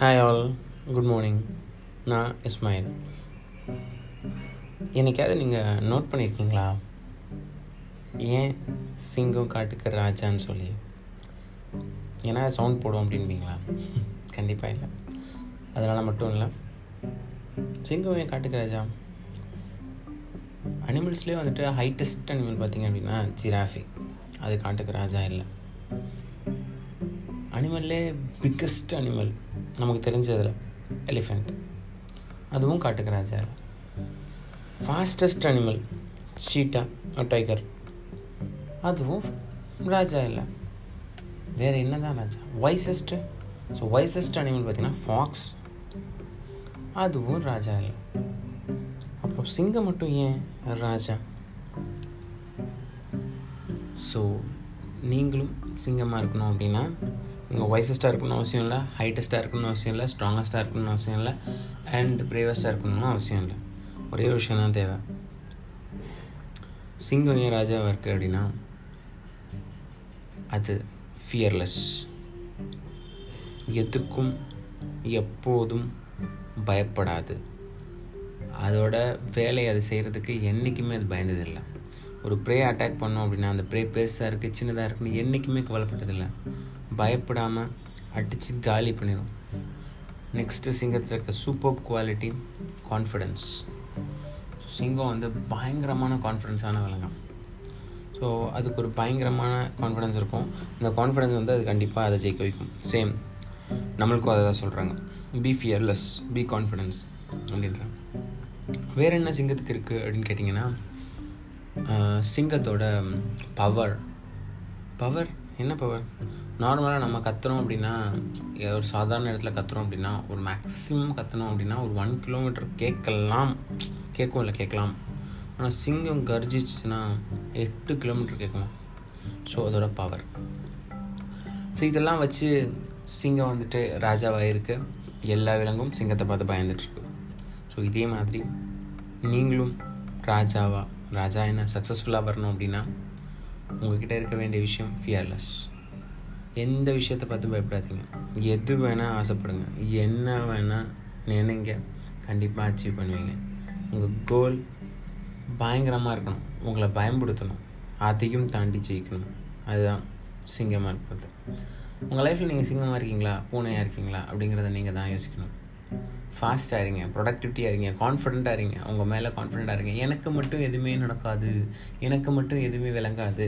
Hi all good morning நான் இஸ்மாயில். என்னைக்காவது நீங்கள் நோட் பண்ணியிருக்கீங்களா ஏன் சிங்கம் காட்டுக்கு ராஜான்னு சொல்லி? ஏன்னா சவுண்ட் போடும் அப்படின்பீங்களா? கண்டிப்பாக இல்லை. அதனால் மட்டும் இல்லை. சிங்கம் ஏன் காட்டுக்கு ராஜா? அனிமல்ஸ்லேயே வந்துட்டு ஹைட்டஸ்ட் அனிமல் பார்த்தீங்க அப்படின்னா ஜிராஃபி அது காட்டுக்கு ராஜா இல்லை. அனிமல்லே பிக்கஸ்ட் அனிமல் நமக்கு தெரிஞ்சதில் எலிஃபெண்ட் அதுவும் காட்டுக்கு ராஜா இல்லை ஃபாஸ்டஸ்ட் அனிமல் சீட்டா டைகர் அதுவும் ராஜா இல்லை. வேறு என்ன தான் ராஜா? வைசஸ்ட்டு ஸோ வைசஸ்ட் அனிமல் பார்த்தீங்கன்னா ஃபாக்ஸ் அதுவும் ராஜா இல்லை. அப்புறம் சிங்கம் மட்டும் ஏன் ராஜா? ஸோ நீங்களும் சிங்கமாக இருக்கணும் அப்படின்னா நீங்கள் வைசஸ்ட்டாக இருக்கணும்னு அவசியம் இல்லை ஹைட்டஸ்ட்டாக இருக்கணும்னு அவசியம் இல்லை ஸ்ட்ராங்கஸ்ட்டாக இருக்கணும்னு அவசியம் இல்லை அண்ட் பிரேவஸ்ட்டாக இருக்கணும்னு அவசியம் இல்லை. ஒரே ஒரு விஷயம் தான் தேவை. சிங்கம் ஏன் ராஜாவாக இருக்குது அப்படின்னா அது ஃபியர்லெஸ் எதுக்கும் எப்போதும் பயப்படாது. அதோட வேலையை அது செய்கிறதுக்கு என்றைக்குமே அது பயந்ததில்லை. ஒரு ப்ரே அட்டாக் பண்ணோம் அப்படின்னா அந்த ப்ரே பெருசாக இருக்குது சின்னதாக இருக்குன்னு என்றைக்குமே கவலைப்பட்டதில்லை. பயப்படாமல் அடித்து காலி பண்ணிடும் நெக்ஸ்ட்டு சிங்கத்தில் இருக்க சூப்பர் குவாலிட்டி கான்ஃபிடென்ஸ் சிங்கம் வந்து பயங்கரமான கான்ஃபிடென்ஸான விலங்கம். ஸோ அதுக்கு ஒரு பயங்கரமான கான்ஃபிடென்ஸ் இருக்கும். அந்த கான்ஃபிடென்ஸ் வந்து அது கண்டிப்பாக அதை ஜெயிக்க வைக்கும். சேம் நம்மளுக்கும் அதை தான் சொல்கிறாங்க பி ஃபியர்லெஸ் பி கான்ஃபிடென்ஸ் அப்படின்றாங்க. வேறு என்ன சிங்கத்துக்கு இருக்குது அப்படின்னு கேட்டிங்கன்னா சிங்கத்தோட பவர் பவர் என்ன பவர் நார்மலாக நம்ம கத்துறோம் அப்படின்னா ஒரு சாதாரண இடத்துல கத்துறோம் அப்படின்னா ஒரு மேக்ஸிமம் கத்துனோம் அப்படின்னா ஒரு ஒன் கிலோமீட்டர் கேட்கலாம். கேட்கும் இல்லை கேட்கலாம். ஆனால் சிங்கம் கர்ஜிச்சுன்னா எட்டு கிலோமீட்டர் கேட்கும் ஸோ அதோட பவர் ஸோ இதெல்லாம் வச்சு சிங்கம் வந்துட்டு ராஜாவாக இருக்குது எல்லா விலங்கும் சிங்கத்தை பார்த்து பயந்துட்டுருக்கு. ஸோ இதே மாதிரி நீங்களும் ராஜாவா ராஜா என்ன சக்ஸஸ்ஃபுல்லாக வரணும் அப்படின்னா உங்ககிட்ட இருக்க வேண்டிய விஷயம் ஃபியர்லெஸ் எந்த விஷயத்தை பார்த்து பயப்படாதீங்க. எது வேணால் ஆசைப்படுங்க. என்ன வேணால் நினைங்க. கண்டிப்பாக அச்சீவ் பண்ணுவீங்க. உங்கள் கோல் பயங்கரமாக இருக்கணும். உங்களை பயன்படுத்தணும். அதையும் தாண்டி ஜெயிக்கணும். அதுதான் சிங்கமாக இருக்கிறது. உங்கள் லைஃப்பில் நீங்கள் சிங்கமாக இருக்கீங்களா? பூனையாக இருக்கீங்களா? அப்படிங்கிறத நீங்கள் தான் யோசிக்கணும். ஃபாஸ்ட்டாக இருங்க ப்ரொடக்டிவிட்டியாக இருங்க கான்ஃபிடெண்ட்டாக இருங்க உங்கள் மேலே கான்ஃபிடெண்ட்டாக இருங்க எனக்கு மட்டும் எதுவுமே நடக்காது எனக்கு மட்டும் எதுவுமே விளங்காது.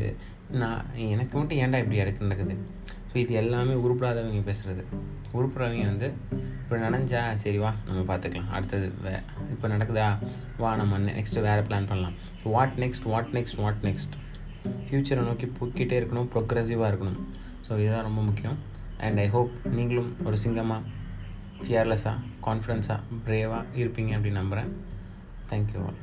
நான் எனக்கு மட்டும் ஏன்டா இப்படி இடக்கு நடக்குது? ஸோ இது எல்லாமே உருப்படாதவங்க பேசுகிறது உருப்புறவங்க வந்து இப்போ நனைஞ்சா சரி வா நம்ம பார்த்துக்கலாம் அடுத்தது வே இப்போ நடக்குதா? வா நம்ம நெக்ஸ்ட்டு வேறு பிளான் பண்ணலாம். What next what next what next ஃப்யூச்சரை நோக்கி போக்கிட்டே இருக்கணும் ப்ரோக்ரெசிவாக இருக்கணும். ஸோ இதுதான் ரொம்ப முக்கியம். அண்ட் ஐ ஹோப் நீங்களும் ஒரு சிங்கமாக ஃபியர்லெஸ்ஸாக கான்ஃபிடென்ஸாக ப்ரேவாக இருப்பீங்க அப்படின்னு நம்புகிறேன் தேங்க்யூ ஆல்